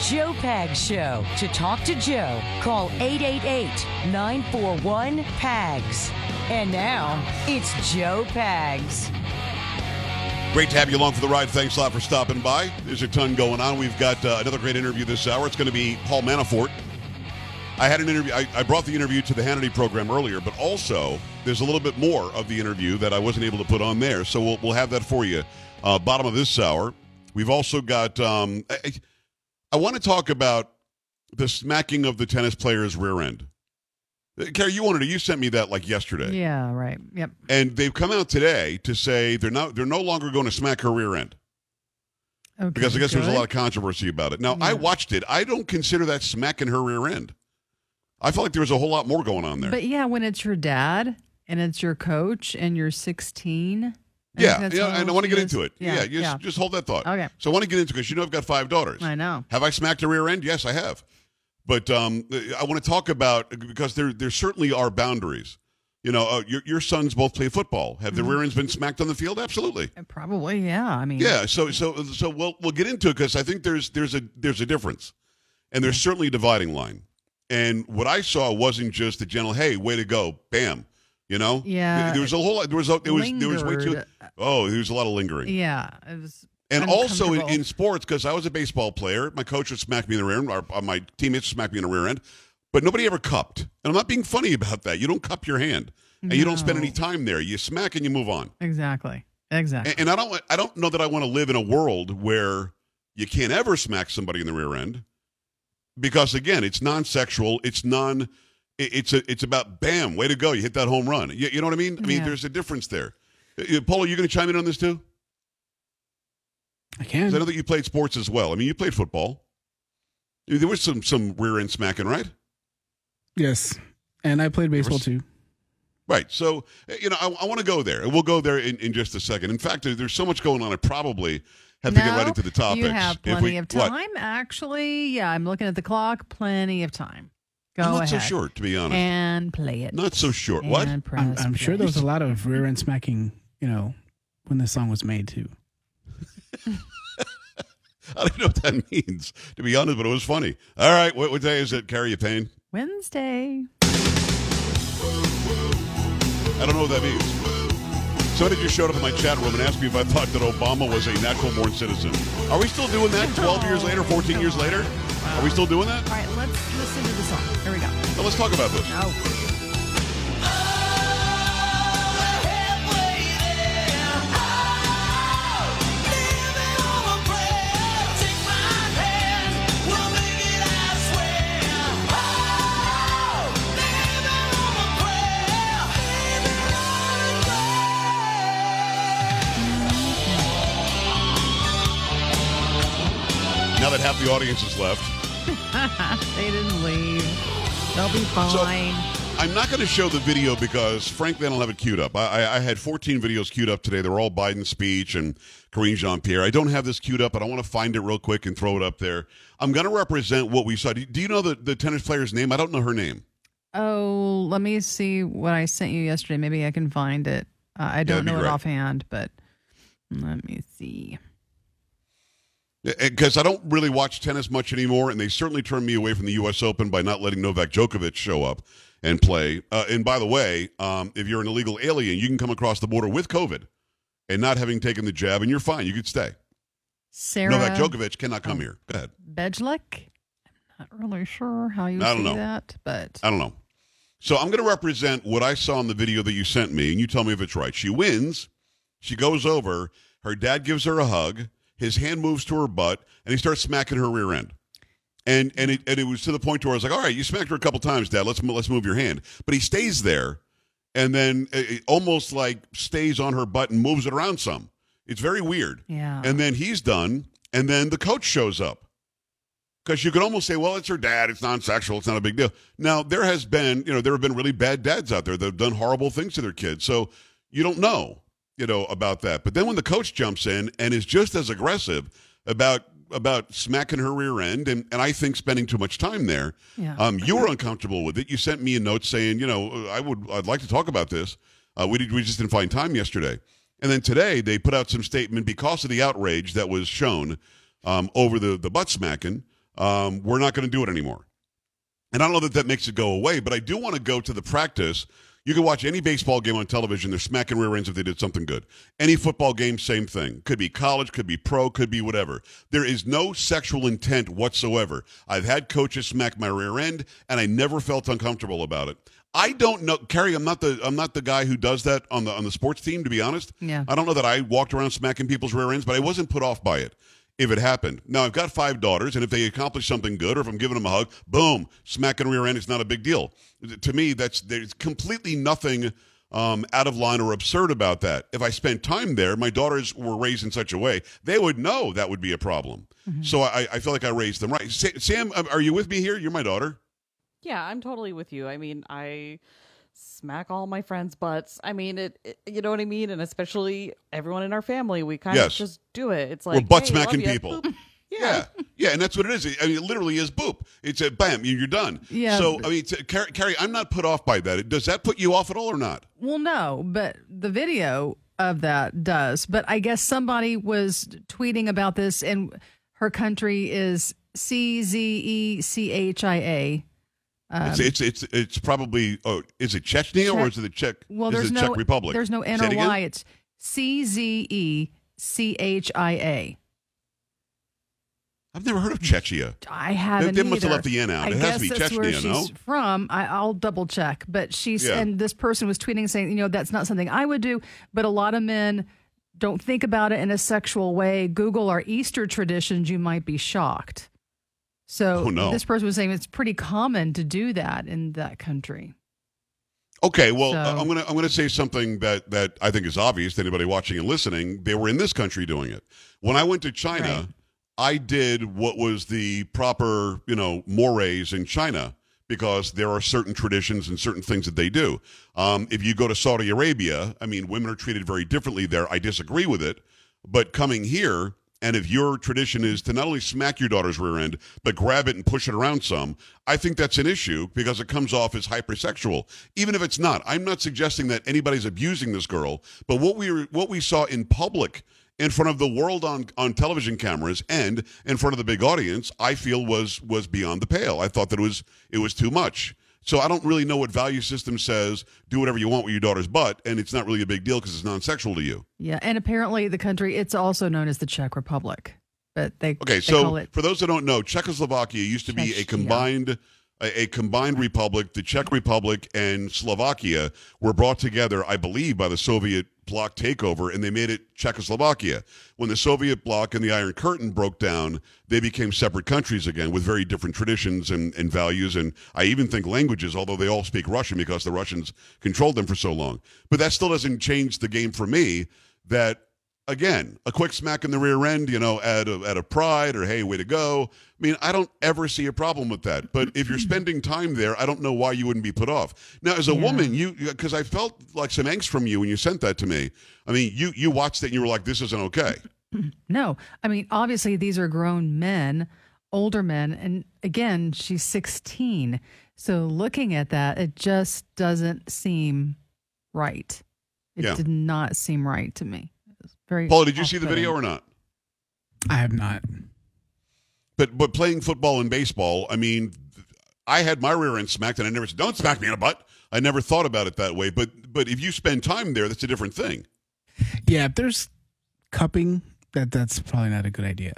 Joe Pags Show. To talk to Joe, call 888 941 PAGS. And now, it's Joe Pags. Great to have you along for the ride. Thanks a lot for stopping by. There's a ton going on. We've got uh, another great interview this hour. It's going to be Paul Manafort. I had an interview. I, I, brought the interview to the Hannity program earlier, but also there's a little bit more of the interview that I wasn't able to put on there. So we'll, we'll have that for you. Uh, bottom of this hour. We've also got. Um, I, I want to talk about the smacking of the tennis player's rear end. Uh, Carrie, you wanted to. You sent me that like yesterday. Yeah, right. Yep. And they've come out today to say they're not. They're no longer going to smack her rear end. Okay, because I guess good. there's a lot of controversy about it. Now, Yeah. I watched it. I don't consider that smacking her rear end. I felt like there was a whole lot more going on there. But yeah, when it's your dad and it's your coach and you're 16. I yeah, yeah, and I want to get is. into it. Yeah, just, yeah. just hold that thought. Okay. So I want to get into it because you know I've got five daughters. I know. Have I smacked a rear end? Yes, I have. But um, I want to talk about because there there certainly are boundaries. You know, uh, your your sons both play football. Have Mm-hmm. the rear ends been smacked on the field? Absolutely. Probably, yeah. I mean, Yeah, so so so we'll we'll get into it because I think there's there's a there's a difference, and there's certainly a dividing line. And what I saw wasn't just a gentle "Hey, way to go, bam," you know. Yeah. there was a whole lot. There was a, there was there was way too. Oh, there was a lot of lingering. Yeah. It was And also in, in sports, because I was a baseball player, my coach would smack me in the rear end, or or uh, my teammates would smack me in the rear end, but nobody ever cupped. And I'm not being funny about that. You don't cup your hand, and you don't spend any time there. You smack and you move on. Exactly. Exactly. And, and I don't I don't know that I want to live in a world where you can't ever smack somebody in the rear end because again, it's non-sexual. It's non. It- It's a, it's about bam, way to go! You hit that home run. You, you know what I mean? I mean, Yeah. there's a difference there. Uh, Polo, you going to chime in on this too? I 'Cause can. I know that you played sports as well. I mean, you played football. There was some some rear end smacking, right? Yes. And I played baseball too. Right. So, uh, you know, I, I want to go there, and we'll go there in, in just a second. In fact, there's so much going on. I probably have to get right into the topics. You have plenty we- of what? time. Actually, yeah, I'm looking at the clock. Plenty of time. Go I'm not ahead. so short, to be honest. And play it. Not so short. What? And press I'm, I'm sure there was a lot of rear end smacking, you know, when this song was made too. I don't know what that means, to be honest, but it was funny. All right, what, what day is it? Carry your pain. Wednesday. I don't know what that means. Somebody just showed up in my chat room and asked me if I thought that Obama was a natural born citizen. Are we still doing that 12 years later, 14 years later? Are we still doing that? All right, let's listen to the song. Here we go. Now, let's talk about this. Now that half the audience is left. They didn't leave. They'll be fine. I'm not going to show the video because, frankly, I don't have it queued up. I, I, I had 14 videos queued up today. They're all Biden's speech and Karine Jean Pierre. I don't have this queued up, but I want to find it real quick and throw it up there. I'm going to represent what we saw. Do, do you know the, the tennis player's name? I don't know her name. oh, let me see what I sent you yesterday. Maybe I can find it. Uh, I don't know it great. offhand, but let me see. Because I don't really watch tennis much anymore, and they certainly turned me away from the U.S. Open by not letting Novak Djokovic show up and play. Uh, and by the way, um, if you're an illegal alien, you can come across the border with COVID and not having taken the jab, and you're fine. You could stay. Sarah Novak Djokovic cannot come here. Go ahead. Bedlick. I'm not really sure how you I don't know. that, but I don't know. So I'm going to represent what I saw in the video that you sent me, and you tell me if it's right. She wins. She goes over. Her dad gives her a hug. His hand moves to her butt, and he starts smacking her rear end. And and it, and it was to the point where I was like, "All right, you smacked her a couple times, Dad. Let's let's move your hand." But he stays there, and then almost like stays on her butt and moves it around some. It's very weird. yeah. And then he's done, and then the coach shows up. Because you could almost say, well, it's her dad. It's non-sexual. It's not a big deal. Now there has been, you know, there have been really bad dads out there that have done horrible things to their kids. So you don't know, you know, about that. But then when the coach jumps in and is just as aggressive about about smacking her rear end, and, and I think spending too much time there, yeah. um, you were uncomfortable with it. You sent me a note saying, you know, I would, I'd like to talk about this. Uh, we did, we just didn't find time yesterday. And then today they put out some statement because of the outrage that was shown um, over the the butt smacking. Um, we're not going to do it anymore. And I don't know that that makes it go away, but I do want to go to the practice. You can watch any baseball game on television. They're smacking rear ends if they did something good. Any football game, same thing. Could be college, could be pro, could be whatever. There is no sexual intent whatsoever. I've had coaches smack my rear end, and I never felt uncomfortable about it. I don't know, Carrie. I'm not the I'm not the guy who does that on the on the sports team. To be honest, Yeah. I don't know that I walked around smacking people's rear ends, but I wasn't put off by it if it happened. Now I've got five daughters, and if they accomplish something good, or if I'm giving them a hug, boom, smacking rear end is not a big deal. To me, that's there's completely nothing um, out of line or absurd about that. If I spent time there, my daughters were raised in such a way they would know that would be a problem. So I, I feel like I raised them right. Sam, um, are you with me here? You're my daughter. Yeah, I'm totally with you. I mean, I smack all my friends' butts. I mean, it, it- you know what I mean? And especially everyone in our family, we kind Yes. of just do it. It's like We're butt hey, smacking ya. people. Boop. Yeah, yeah, and that's what it is. I mean, it literally is boop. It's a bam, you're done. Yeah. So I mean, t- Carrie, Carrie, I'm not put off by that. Does that put you off at all or not? Well, no, but the video of that does. But I guess somebody was tweeting about this, and her country is C Z E C H I A. it's, it's it's it's probably. Oh, is it Chechnya or Um, is it the Czech? Well, is there's no Czech Republic. There's no N or again? Y. It's C Z E C H I A. I've never heard of Chechnya. I haven't. they must have left the N out. I It has to be that's where Chechnya, she's no? from. I, I'll double check, but she's Yeah. and this person was tweeting saying, you know, that's not something I would do, but a lot of men don't think about it in a sexual way. Google our Easter traditions, you might be shocked. So Oh, no. this person was saying it's pretty common to do that in that country. Okay, well, So- uh, I'm gonna I'm gonna say something that that I think is obvious to anybody watching and listening. They were in this country doing it. When I went to China, Right. I did what was the proper, you know, mores in China because there are certain traditions and certain things that they do. Um, if you go to Saudi Arabia, I mean, women are treated very differently there. I disagree with it, but coming here. And if your tradition is to not only smack your daughter's rear end, but grab it and push it around some, I think that's an issue because it comes off as hypersexual. Even if it's not, I'm not suggesting that anybody's abusing this girl, but what we what we saw in public in front of the world on, on television cameras and in front of the big audience, I feel was was beyond the pale. I thought that it was it was too much. So I don't really know what value system says do whatever you want with your daughter's butt, and it's not really a big deal because it's non-sexual to you. Yeah, and apparently the country it's also known as the Czech Republic, but they Okay, they so call it for those that don't know, Czechoslovakia used to be a combined a combined republic. The Czech Republic and Slovakia were brought together, I believe, by the Soviet bloc takeover, and they made it Czechoslovakia. When the Soviet bloc and the Iron Curtain broke down, they became separate countries again with very different traditions and, and values, and I even think languages, although they all speak Russian because the Russians controlled them for so long. But that still doesn't change the game for me. That again, a quick smack in the rear end, you know, at a, at a pride or hey, way to go. I mean, I don't ever see a problem with that. But if you're spending time there, I don't know why you wouldn't be put off. Now, as a Yeah. woman, you because I felt like some angst from you when you sent that to me. I mean, you you watched it and you were like, this isn't okay. No, I mean, obviously, these are grown men, older men. And again, she's 16. So looking at that, it just doesn't seem right. It Yeah. did not seem right to me. It very Paula, did you see the video or not? I have not. But but playing football and baseball, I mean, I had my rear end smacked, and I never said, "Don't smack me in the butt." I never thought about it that way. But but if you spend time there, that's a different thing. Yeah, if there's cupping, that that's probably not a good idea.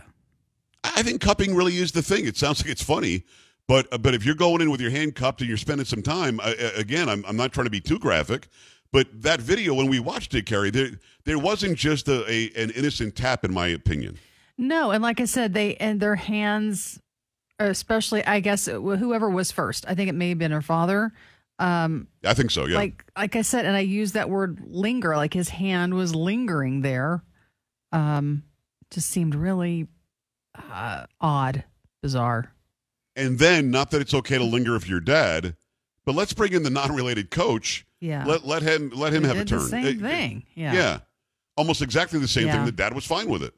I I think cupping really is the thing. It sounds like it's funny, but uh, but if you're going in with your hand cupped and you're spending some time, again, I'm I'm not trying to be too graphic, but that video when we watched it, Carrie, there there wasn't just a, a an innocent tap, in my opinion. No, and like I said, they and their hands, especially I guess whoever was first. I think it may have been her father. Um, I think so. Yeah. like like I said, and I use that word linger. Like his hand was lingering there. Um, just seemed really uh, odd, bizarre. and then, not that it's okay to linger if you're dead, but let's bring in the non-related coach. Yeah, Let let him let him They have a turn. The same It- thing. Yeah. Yeah. Almost exactly the same thing. Yeah. The dad was fine with it.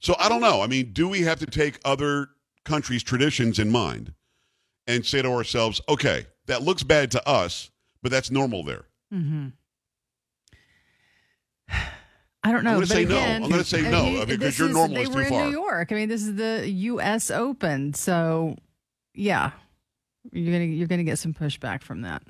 So I don't know. I mean, do we have to take other countries' traditions in mind and say to ourselves, okay, that looks bad to us, but that's normal there? Mm-hmm. I don't know. I'm gonna but say no. I'm gonna say no, mean, I mean, 'cause this your is- normal They is were too in. New York. I mean, this is the U.S. Open, so yeah, you're gonna you're gonna get some pushback from that.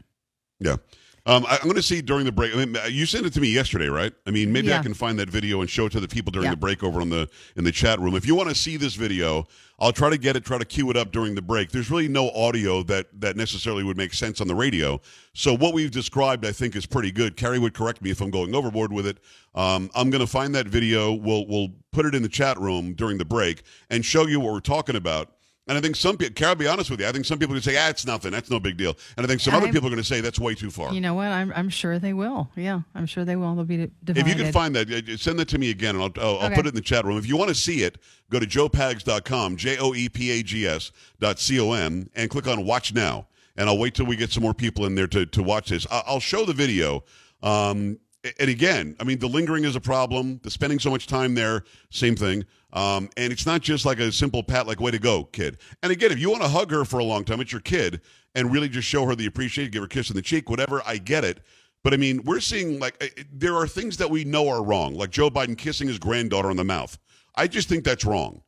Yeah. Um, I, I'm going to see during the break. I mean, you sent it to me yesterday, right? I mean, maybe I can find that video and show it to the people during Yeah. the break over on the in the chat room. If you want to see this video, I'll try to get it, try to cue it up during the break. There's really no audio that that necessarily would make sense on the radio. So what we've described, I think, is pretty good. Carrie would correct me if I'm going overboard with it. Um, I'm going to find that video. We'll we'll put it in the chat room during the break and show you what we're talking about. And I think some people, Carol, I'll be honest with you, I think some people are going to say, ah, it's nothing. That's no big deal. And I think some other I'm- people are going to say, that's way too far. You know what? I'm I'm sure they will. Yeah, I'm sure they will. They'll be divided. If you can find that, uh, send that to me again, and I'll, I'll, I'll put it in the chat room. If you want to see it, go to joepags.com, J O E P A G S dot C O M, and click on Watch Now. And I'll wait till we get some more people in there to, to watch this. I'll show the video. Um, and again, I mean, the lingering is a problem. The spending so much time there, same thing. Um, and it's not just like a simple pat, like, way to go, kid. And again, if you want to hug her for a long time, it's your kid, and really just show her the appreciation, give her a kiss in the cheek, whatever, I get it. But I mean, we're seeing like eh, there are things that we know are wrong, like Joe Biden kissing his granddaughter on the mouth. I just think that's wrong.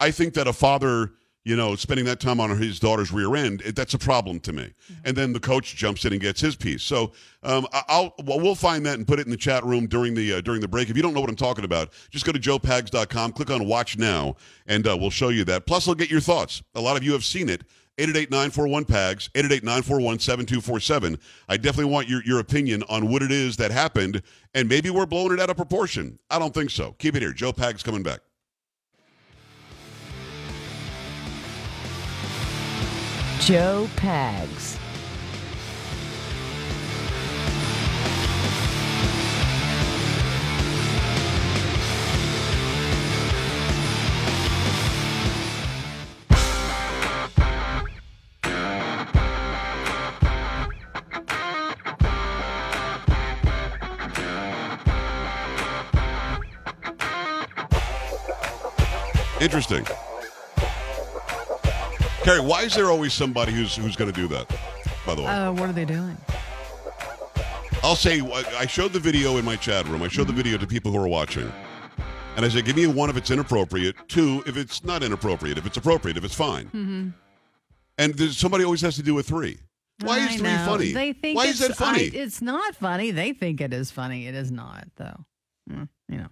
I think that a father, you know, spending that time on his daughter's rear end, it- that's a problem to me. And then the coach jumps in and gets his piece. So um, I'll well, we'll find that and put it in the chat room during the uh, during the break. If you don't know what I'm talking about, just go to joepags.com, click on Watch Now, and uh, we'll show you that. Plus, I'll get your thoughts. A lot of you have seen it. 888-941-PAGS, 888-941-7247. I definitely want your, your opinion on what it is that happened, and maybe we're blowing it out of proportion. I don't think so. Keep it here. Joe Pags coming back. Joe Pags. Interesting. Carrie, why is there always somebody who's who's going to do that? By the way, Uh, what are they doing? I'll say I showed the video in my chat room. I showed the video to people who are watching, and I said, "Give me one if it's inappropriate, two if it's not inappropriate, if it's appropriate, if it's fine." Mm-hmm. And there's, somebody always has to do a three. Why is three funny? They think Why is that funny? I- it's not funny. They think it is funny. It is not, though. Mm, you know.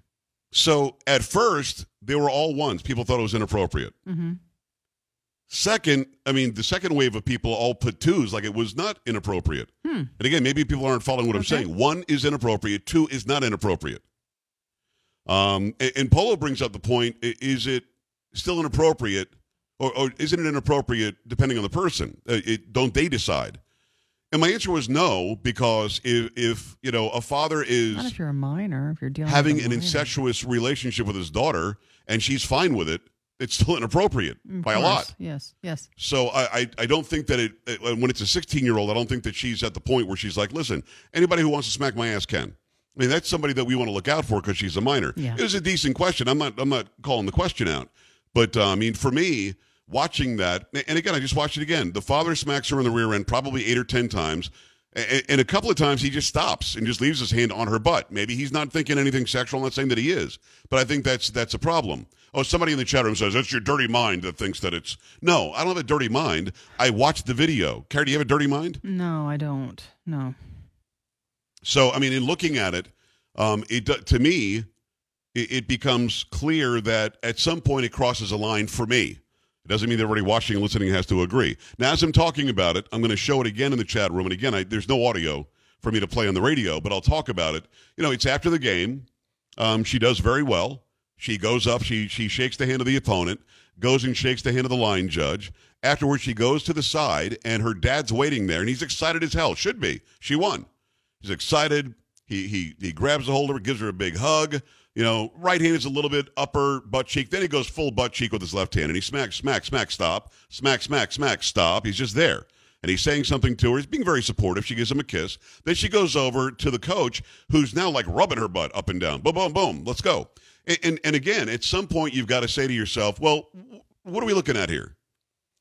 So at first, they were all ones. People thought it was inappropriate. Mm-hmm. Second, I mean, the second wave of people all put twos like it was not inappropriate. Hmm. And again, maybe people aren't following what I'm saying. One is inappropriate, two is not inappropriate. Um, and, and Polo brings up the point is it still inappropriate, or, or isn't it inappropriate depending on the person? Uh, it, don't they decide? And my answer was no, because if, if you know, a father Not is if you're a minor. If you're dealing having an minor. incestuous relationship with his daughter and she's fine with it, it's still inappropriate Of by a lot. Yes. Yes. So I, I, I don't think that it, uh, when it's a 16 year old, I don't think that she's at the point where she's like, listen, anybody who wants to smack my ass can. I mean, that's somebody that we want to look out for because she's a minor. Yeah. It was a decent question. I'm not, I'm not calling the question out. But uh, I mean, for me, watching that, and again, I just watched it again. The father smacks her in the rear end probably eight or 10 times. And a couple of times he just stops and just leaves his hand on her butt. Maybe he's not thinking anything sexual. I'm not saying that he is, but I think that's that's a problem. Oh, somebody in the chat room says that's your dirty mind that thinks that it's no. I don't have a dirty mind. I watched the video. Carrie, do you have a dirty mind? No, I don't. No. So, I mean, in looking at it, um, it to me, it, it becomes clear that at some point it crosses a line for me. It doesn't mean that everybody watching and listening has to agree. Now, as I'm talking about it, I'm going to show it again in the chat room. And again, I, there's no audio for me to play on the radio, but I'll talk about it. You know, it's after the game. Um, she does very well. She goes up, she she shakes the hand of the opponent, goes and shakes the hand of the line judge. Afterwards, she goes to the side, and her dad's waiting there, and he's excited as hell. Should be. She won. He's excited. He he he grabs a hold of her, gives her a big hug. You know, right hand is a little bit upper butt cheek. Then he goes full butt cheek with his left hand, and he smacks, smack, smack, stop, smack, smack, smack, stop. He's just there, and he's saying something to her. He's being very supportive. She gives him a kiss. Then she goes over to the coach, who's now like rubbing her butt up and down. Boom, boom, boom. Let's go. And and, and again, at some point, you've got to say to yourself, well, what are we looking at here?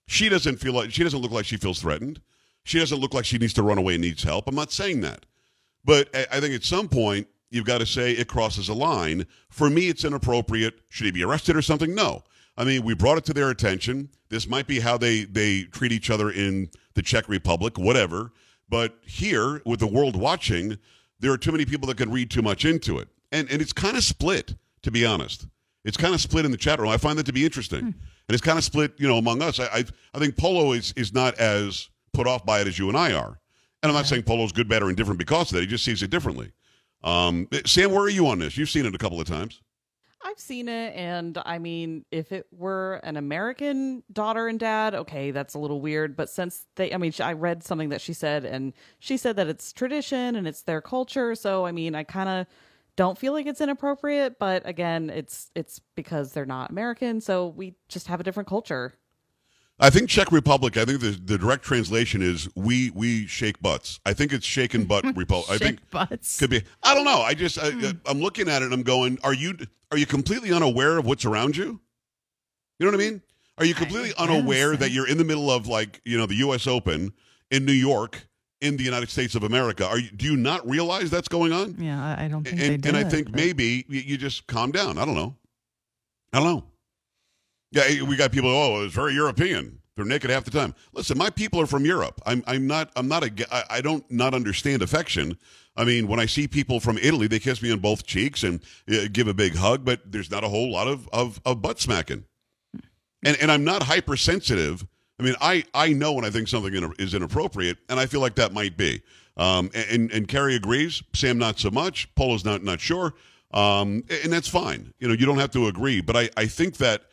She doesn't feel like she doesn't look like she feels threatened. She doesn't look like she needs to run away and needs help. I'm not saying that. But I I think at some point you've got to say it crosses a line. For me, it's inappropriate. Should he be arrested or something? No. I mean, we brought it to their attention. This might be how they, they treat each other in the Czech Republic, whatever. But here, with the world watching, there are too many people that can read too much into it. And, and it's kind of split, to be honest. It's kind of split in the chat room. I find that to be interesting. Hmm. And it's kind of split, you know, among us. I, I, I think Polo is, is not as put off by it as you and I are. And I'm not saying Polo's good, bad, or indifferent because of that. He just sees it differently. Um, Sam, where are you on this? You've seen it a couple of times. I've seen it, and I mean, if it were an American daughter and dad, okay, that's a little weird. But since they, I mean, I read something that she said, and she said that it's tradition and it's their culture. So, I mean, I kind of don't feel like it's inappropriate. But again, it's it's because they're not American, so we just have a different culture. I think Czech Republic. I think the, the direct translation is we we shake butts. I think it's shaken butt republic. I think butts. could be. I don't know. I just hmm. I, I'm looking at it and I'm going. Are you are you completely unaware of what's around you? You know what I mean? Are you completely unaware that you're in the middle of like you know the U.S. Open in New York in the United States of America? Are you do you not realize that's going on? Yeah, I don't think they and, do. and I think but- maybe you, you just calm down. I don't know. I don't know. Yeah, we got people. Oh, it's very European. They're naked half the time. Listen, my people are from Europe. I'm. I'm not. I'm not a. I don't not understand affection. I mean, when I see people from Italy, they kiss me on both cheeks and uh, give a big hug, but there's not a whole lot of of, of butt smacking. And and I'm not hypersensitive. I mean, I I know when I think something in- is inappropriate, and I feel like that might be. Um, and and Carrie agrees. Sam not so much. Polo's not not sure. Um, and that's fine. You know, you don't have to agree. But I I think that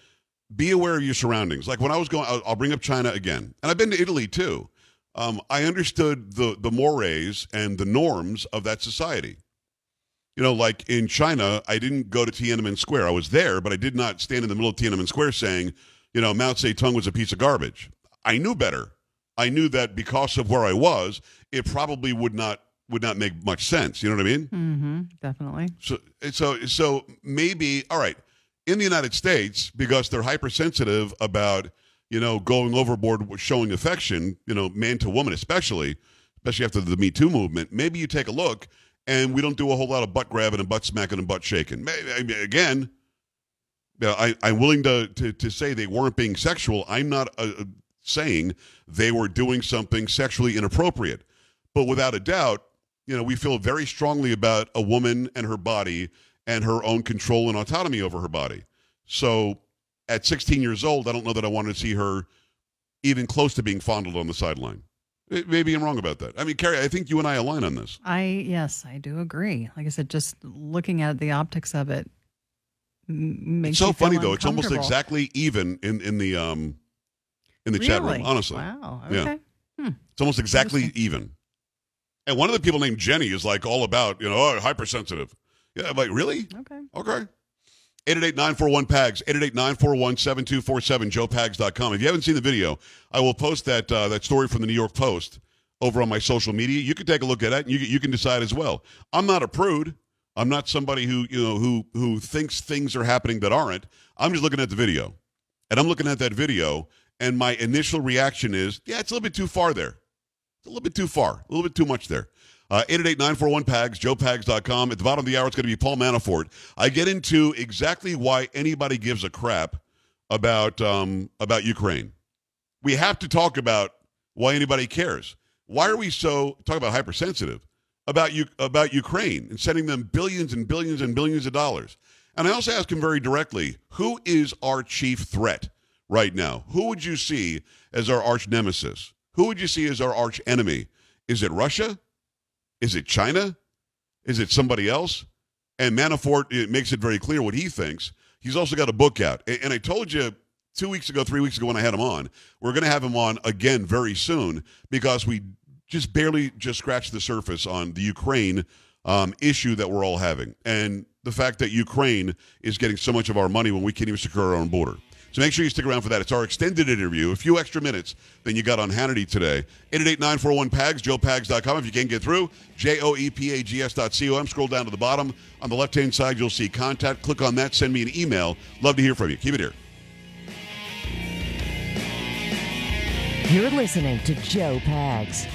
be aware of your surroundings. Like when I was going, I'll, I'll bring up China again, and I've been to Italy too. Um, I understood the the mores and the norms of that society. You know, like in China, I didn't go to Tiananmen Square. I was there, but I did not stand in the middle of Tiananmen Square saying, you know, Mao Zedong was a piece of garbage. I knew better. I knew that because of where I was, it probably would not would not make much sense. You know what I mean? Mhm, definitely. So so so maybe all right in the United States because they're hypersensitive about you know going overboard with showing affection, you know, man to woman especially, especially after the Me Too movement. Maybe you take a look and we don't do a whole lot of butt grabbing and butt smacking and butt shaking. Maybe, again, you know, I, I'm willing to, to to say they weren't being sexual. I'm not uh, uh, saying they were doing something sexually inappropriate, but without a doubt, you know, we feel very strongly about a woman and her body and her own control and autonomy over her body. So at 16 years old, I don't know that I wanted to see her even close to being fondled on the sideline. Maybe I'm wrong about that. I mean, Carrie, I think you and I align on this. I yes, I do agree. Like I said, just looking at the optics of it makes It's so funny though. It's almost exactly even in in the um in the chat room. Honestly, Wow. Yeah. Okay. it's almost exactly even. And one of the people named Jenny is like all about you know oh, hypersensitive. Yeah, I'm like really? Okay. Okay. 888-941-PAGS, 888-941-7247, joepags.com. If you haven't seen the video, I will post that uh, that story from the New York Post over on my social media. You can take a look at it and you, you can decide as well. I'm not a prude. I'm not somebody who, you know, who who thinks things are happening that aren't. I'm just looking at the video. And I'm looking at that video and my initial reaction is, yeah, it's a little bit too far there. It's a little bit too far, a little bit too much there. Uh, 888-941-PAGS, joepags.com. At the bottom of the hour, it's going to be Paul Manafort. I get into exactly why anybody gives a crap about um, about Ukraine. We have to talk about why anybody cares. Why are we so talk about hypersensitive about you about Ukraine and sending them billions and billions and billions of dollars? And I also ask him very directly, who is our chief threat right now? Who would you see as our arch nemesis? Who would you see as our arch enemy? Is it Russia? Is it China? Is it somebody else? And Manafort it makes it very clear what he thinks. He's also got a book out. And I told you two weeks ago, three weeks ago when I had him on, we're going to have him on again very soon because we just barely just scratched the surface on the Ukraine um, issue that we're all having. And the fact that Ukraine is getting so much of our money when we can't even secure our own border. So make sure you stick around for that. It's our extended interview, a few extra minutes than you got on Hannity today. 888-941-PAGS, joepags.com. If you can't get through, E J-O-E-P-A-G-S dot C-O-M. Scroll down to the bottom. On the left-hand side, you'll see contact. Click on that. Send me an email. Love to hear from you. Keep it here. You're listening to Joe Pags.